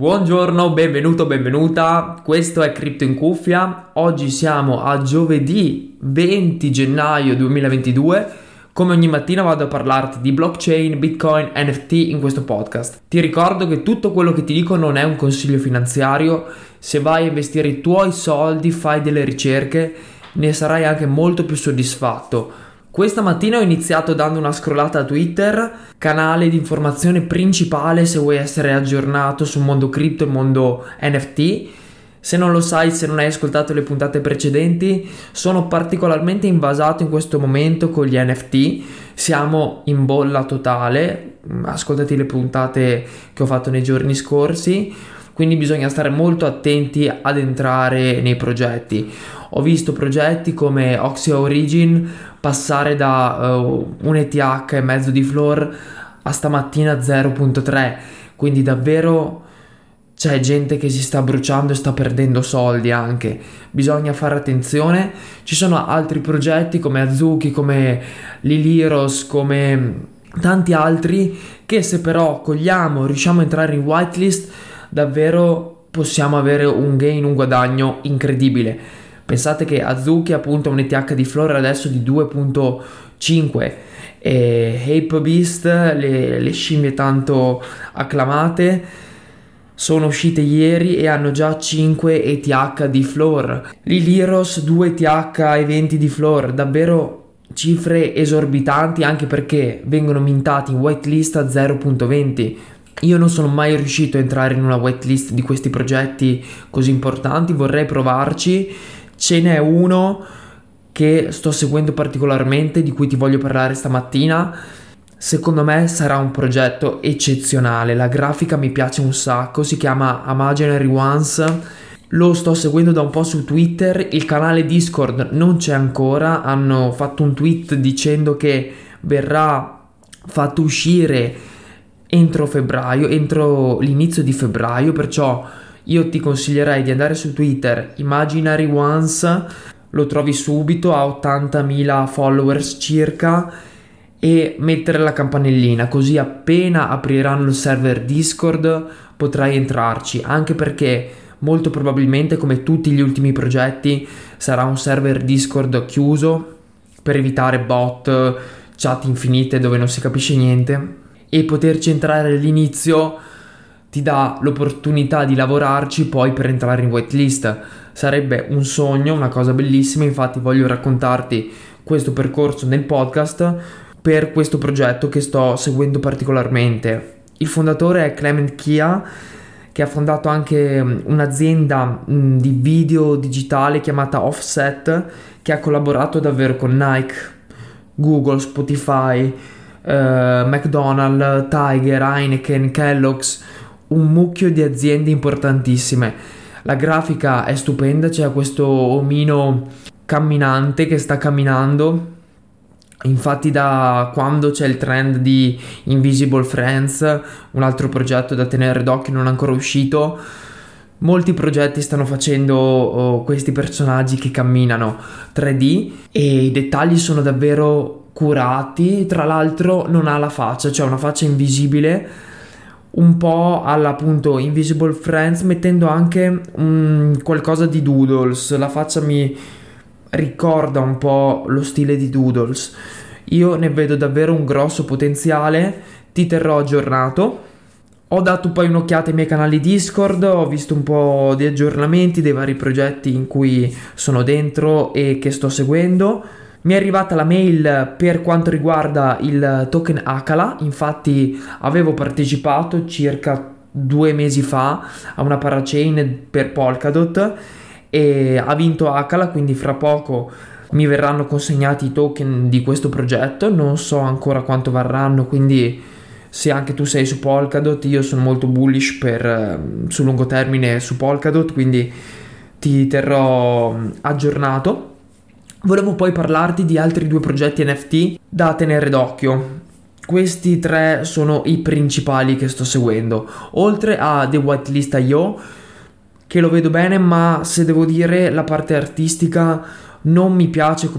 Buongiorno, benvenuto, benvenuta. Questo è Crypto in cuffia. Oggi siamo a giovedì 20 gennaio 2022. Come ogni mattina vado a parlarti di blockchain, bitcoin, NFT in questo podcast. Ti ricordo che tutto quello che ti dico non è un consiglio finanziario. Se vai a investire i tuoi soldi, fai delle ricerche, ne sarai anche molto più soddisfatto questa mattina ho iniziato dando una scrollata a Twitter, canale di informazione principale se vuoi essere aggiornato sul mondo cripto e mondo NFT. Se non lo sai, se non hai ascoltato le puntate precedenti, sono particolarmente invasato in questo momento con gli NFT. Siamo in bolla totale. Ascoltati le puntate che ho fatto nei giorni scorsi quindi bisogna stare molto attenti ad entrare nei progetti. Ho visto progetti come Oxia Origin passare da uh, un ETH e mezzo di floor a stamattina 0.3, quindi davvero c'è gente che si sta bruciando e sta perdendo soldi anche. Bisogna fare attenzione. Ci sono altri progetti come Azuki, come Liliros, come tanti altri che se però cogliamo, riusciamo a entrare in whitelist davvero possiamo avere un gain, un guadagno incredibile. Pensate che Azuki appunto ha un ETH di floor adesso di 2.5 e Ape Beast, le, le scimmie tanto acclamate, sono uscite ieri e hanno già 5 ETH di floor. Liliros 2 ETH e 20 di floor, davvero cifre esorbitanti anche perché vengono mintati in whitelist a 0.20 io non sono mai riuscito a entrare in una whitelist di questi progetti così importanti, vorrei provarci. Ce n'è uno che sto seguendo particolarmente, di cui ti voglio parlare stamattina. Secondo me sarà un progetto eccezionale, la grafica mi piace un sacco, si chiama Imaginary Ones. Lo sto seguendo da un po' su Twitter, il canale Discord non c'è ancora, hanno fatto un tweet dicendo che verrà fatto uscire entro febbraio, entro l'inizio di febbraio, perciò io ti consiglierei di andare su Twitter Imaginary Ones, lo trovi subito, ha 80.000 followers circa e mettere la campanellina così appena apriranno il server Discord potrai entrarci anche perché molto probabilmente come tutti gli ultimi progetti sarà un server Discord chiuso per evitare bot chat infinite dove non si capisce niente e poterci entrare all'inizio ti dà l'opportunità di lavorarci poi per entrare in whitelist. Sarebbe un sogno, una cosa bellissima, infatti voglio raccontarti questo percorso nel podcast per questo progetto che sto seguendo particolarmente. Il fondatore è Clement Kia che ha fondato anche un'azienda di video digitale chiamata Offset che ha collaborato davvero con Nike, Google, Spotify, uh, McDonald's, Tiger, Heineken, Kellogg's, un mucchio di aziende importantissime. La grafica è stupenda, c'è questo omino camminante che sta camminando. Infatti da quando c'è il trend di Invisible Friends, un altro progetto da tenere d'occhio non ancora uscito, molti progetti stanno facendo oh, questi personaggi che camminano 3D e i dettagli sono davvero curati, tra l'altro non ha la faccia, cioè una faccia invisibile, un po' all'appunto Invisible Friends, mettendo anche um, qualcosa di Doodles, la faccia mi ricorda un po' lo stile di Doodles. Io ne vedo davvero un grosso potenziale, ti terrò aggiornato. Ho dato poi un'occhiata ai miei canali Discord, ho visto un po' di aggiornamenti dei vari progetti in cui sono dentro e che sto seguendo mi è arrivata la mail per quanto riguarda il token Akala, infatti avevo partecipato circa due mesi fa a una parachain per Polkadot e ha vinto Akala, quindi fra poco mi verranno consegnati i token di questo progetto, non so ancora quanto varranno, quindi se anche tu sei su Polkadot, io sono molto bullish per, ehm, sul lungo termine su Polkadot, quindi ti terrò aggiornato. Volevo poi parlarti di altri due progetti NFT da tenere d'occhio. Questi tre sono i principali che sto seguendo, oltre a The Whitelist IO, che lo vedo bene, ma se devo dire la parte artistica non mi piace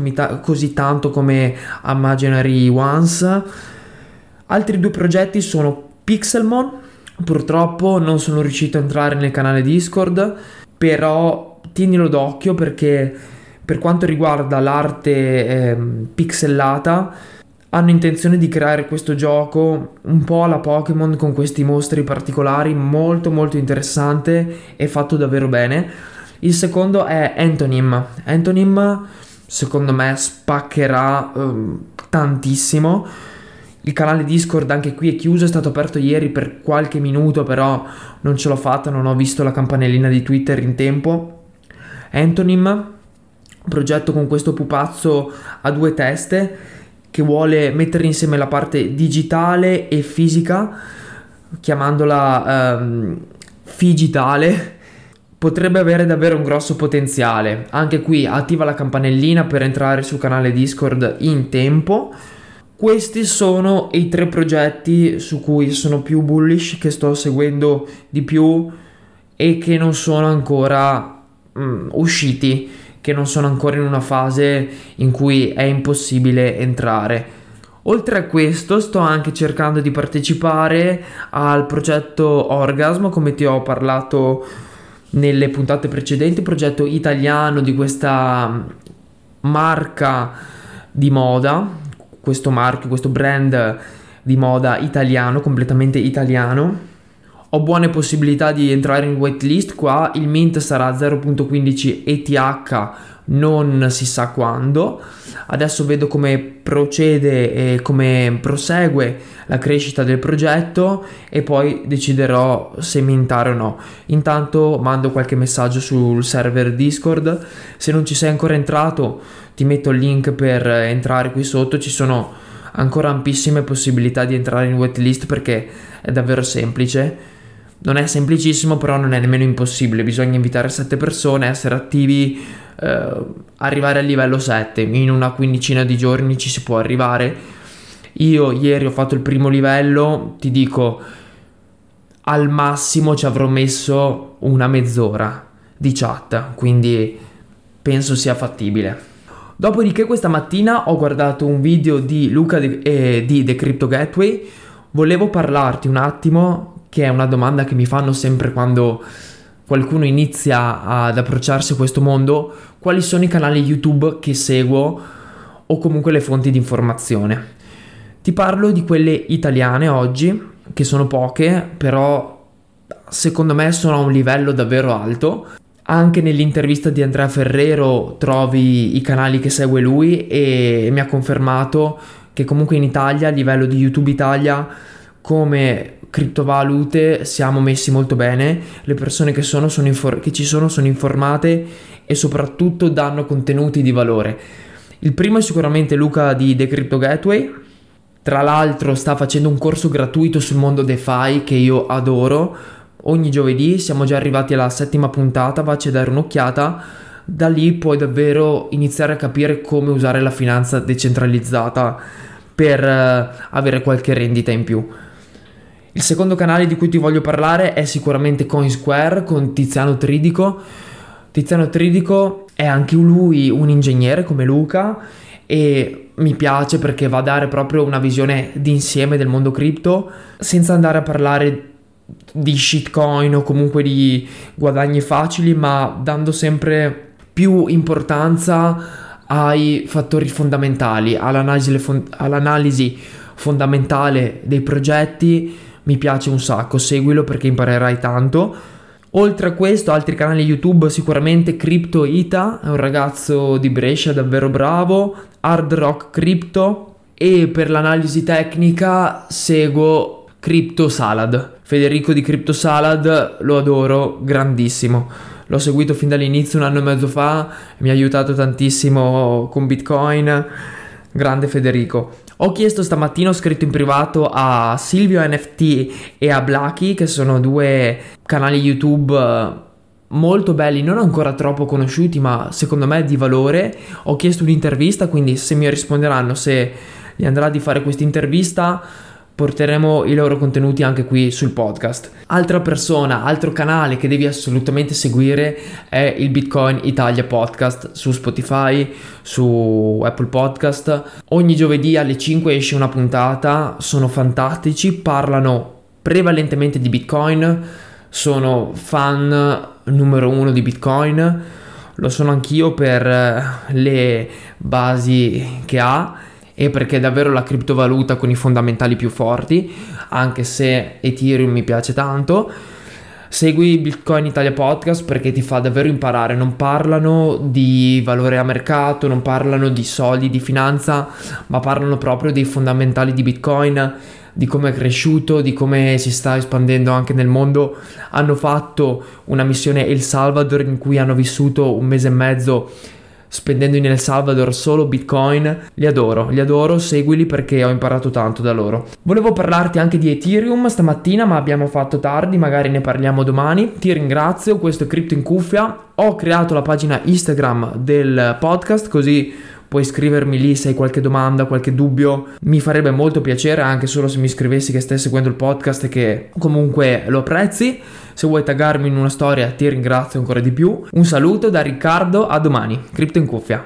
così tanto come Imaginary Ones. Altri due progetti sono Pixelmon, Purtroppo non sono riuscito a entrare nel canale Discord, però tienilo d'occhio perché per quanto riguarda l'arte eh, pixellata hanno intenzione di creare questo gioco un po' alla Pokémon con questi mostri particolari, molto molto interessante e fatto davvero bene. Il secondo è Antonym. Antonym secondo me spaccherà um, tantissimo. Il canale Discord anche qui è chiuso, è stato aperto ieri per qualche minuto, però non ce l'ho fatta, non ho visto la campanellina di Twitter in tempo. Antonym, progetto con questo pupazzo a due teste che vuole mettere insieme la parte digitale e fisica, chiamandola um, figitale, potrebbe avere davvero un grosso potenziale. Anche qui attiva la campanellina per entrare sul canale Discord in tempo. Questi sono i tre progetti su cui sono più bullish, che sto seguendo di più e che non sono ancora mm, usciti che non sono ancora in una fase in cui è impossibile entrare. Oltre a questo sto anche cercando di partecipare al progetto Orgasmo come ti ho parlato nelle puntate precedenti, progetto italiano di questa marca di moda, questo marchio, questo brand di moda italiano, completamente italiano ho buone possibilità di entrare in waitlist qua, il mint sarà 0.15 ETH non si sa quando. Adesso vedo come procede e come prosegue la crescita del progetto e poi deciderò se mintare o no. Intanto mando qualche messaggio sul server Discord. Se non ci sei ancora entrato, ti metto il link per entrare qui sotto. Ci sono ancora ampissime possibilità di entrare in waitlist perché è davvero semplice non è semplicissimo, però non è nemmeno impossibile. Bisogna invitare 7 persone, essere attivi, eh, arrivare al livello 7. In una quindicina di giorni ci si può arrivare. Io ieri ho fatto il primo livello, ti dico, al massimo ci avrò messo una mezz'ora di chat, quindi penso sia fattibile. Dopodiché questa mattina ho guardato un video di Luca de- eh, di The Crypto Gateway. Volevo parlarti un attimo che è una domanda che mi fanno sempre quando qualcuno inizia ad approcciarsi a questo mondo, quali sono i canali YouTube che seguo o comunque le fonti di informazione. Ti parlo di quelle italiane oggi, che sono poche, però secondo me sono a un livello davvero alto. Anche nell'intervista di Andrea Ferrero trovi i canali che segue lui e mi ha confermato che comunque in Italia, a livello di YouTube Italia, come criptovalute siamo messi molto bene, le persone che, sono, sono infor- che ci sono sono informate e soprattutto danno contenuti di valore. Il primo è sicuramente Luca di The Crypto Gateway, tra l'altro sta facendo un corso gratuito sul mondo DeFi che io adoro. Ogni giovedì siamo già arrivati alla settima puntata, vacci a dare un'occhiata. Da lì puoi davvero iniziare a capire come usare la finanza decentralizzata per uh, avere qualche rendita in più. Il secondo canale di cui ti voglio parlare è sicuramente Coinsquare con Tiziano Tridico. Tiziano Tridico è anche lui un ingegnere come Luca e mi piace perché va a dare proprio una visione d'insieme del mondo cripto senza andare a parlare di shitcoin o comunque di guadagni facili, ma dando sempre più importanza ai fattori fondamentali, all'analisi, all'analisi fondamentale dei progetti mi piace un sacco, seguilo perché imparerai tanto. Oltre a questo, altri canali YouTube, sicuramente Crypto Ita, è un ragazzo di Brescia davvero bravo, Hard Rock Crypto e per l'analisi tecnica seguo Crypto Salad. Federico di Crypto Salad lo adoro, grandissimo. L'ho seguito fin dall'inizio un anno e mezzo fa, mi ha aiutato tantissimo con Bitcoin. Grande Federico. Ho chiesto stamattina, ho scritto in privato a Silvio NFT e a Blacky, che sono due canali YouTube eh, molto belli, non ancora troppo conosciuti, ma secondo me di valore. Ho chiesto un'intervista, quindi se mi risponderanno se gli andrà di fare questa intervista porteremo i loro contenuti anche qui sul podcast. Altra persona, altro canale che devi assolutamente seguire è il Bitcoin Italia Podcast su Spotify, su Apple Podcast. Ogni giovedì alle 5 esce una puntata, sono fantastici, parlano prevalentemente di Bitcoin, sono fan numero uno di Bitcoin, lo sono anch'io per eh, le basi che ha e perché è davvero la criptovaluta con i fondamentali più forti, anche se Ethereum mi piace tanto. Segui Bitcoin Italia Podcast perché ti fa davvero imparare, non parlano di valore a mercato, non parlano di soldi, di finanza, ma parlano proprio dei fondamentali di Bitcoin di come è cresciuto, di come si sta espandendo anche nel mondo. Hanno fatto una missione El Salvador in cui hanno vissuto un mese e mezzo spendendo in El Salvador solo Bitcoin. Li adoro, li adoro, seguili perché ho imparato tanto da loro. Volevo parlarti anche di Ethereum stamattina, ma abbiamo fatto tardi, magari ne parliamo domani. Ti ringrazio, questo è Crypto in cuffia. Ho creato la pagina Instagram del podcast così puoi scrivermi lì se hai qualche domanda, qualche dubbio. Mi farebbe molto piacere anche solo se mi scrivessi che stai seguendo il podcast e che comunque lo apprezzi. Se vuoi taggarmi in una storia ti ringrazio ancora di più. Un saluto da Riccardo, a domani. Cripto in cuffia.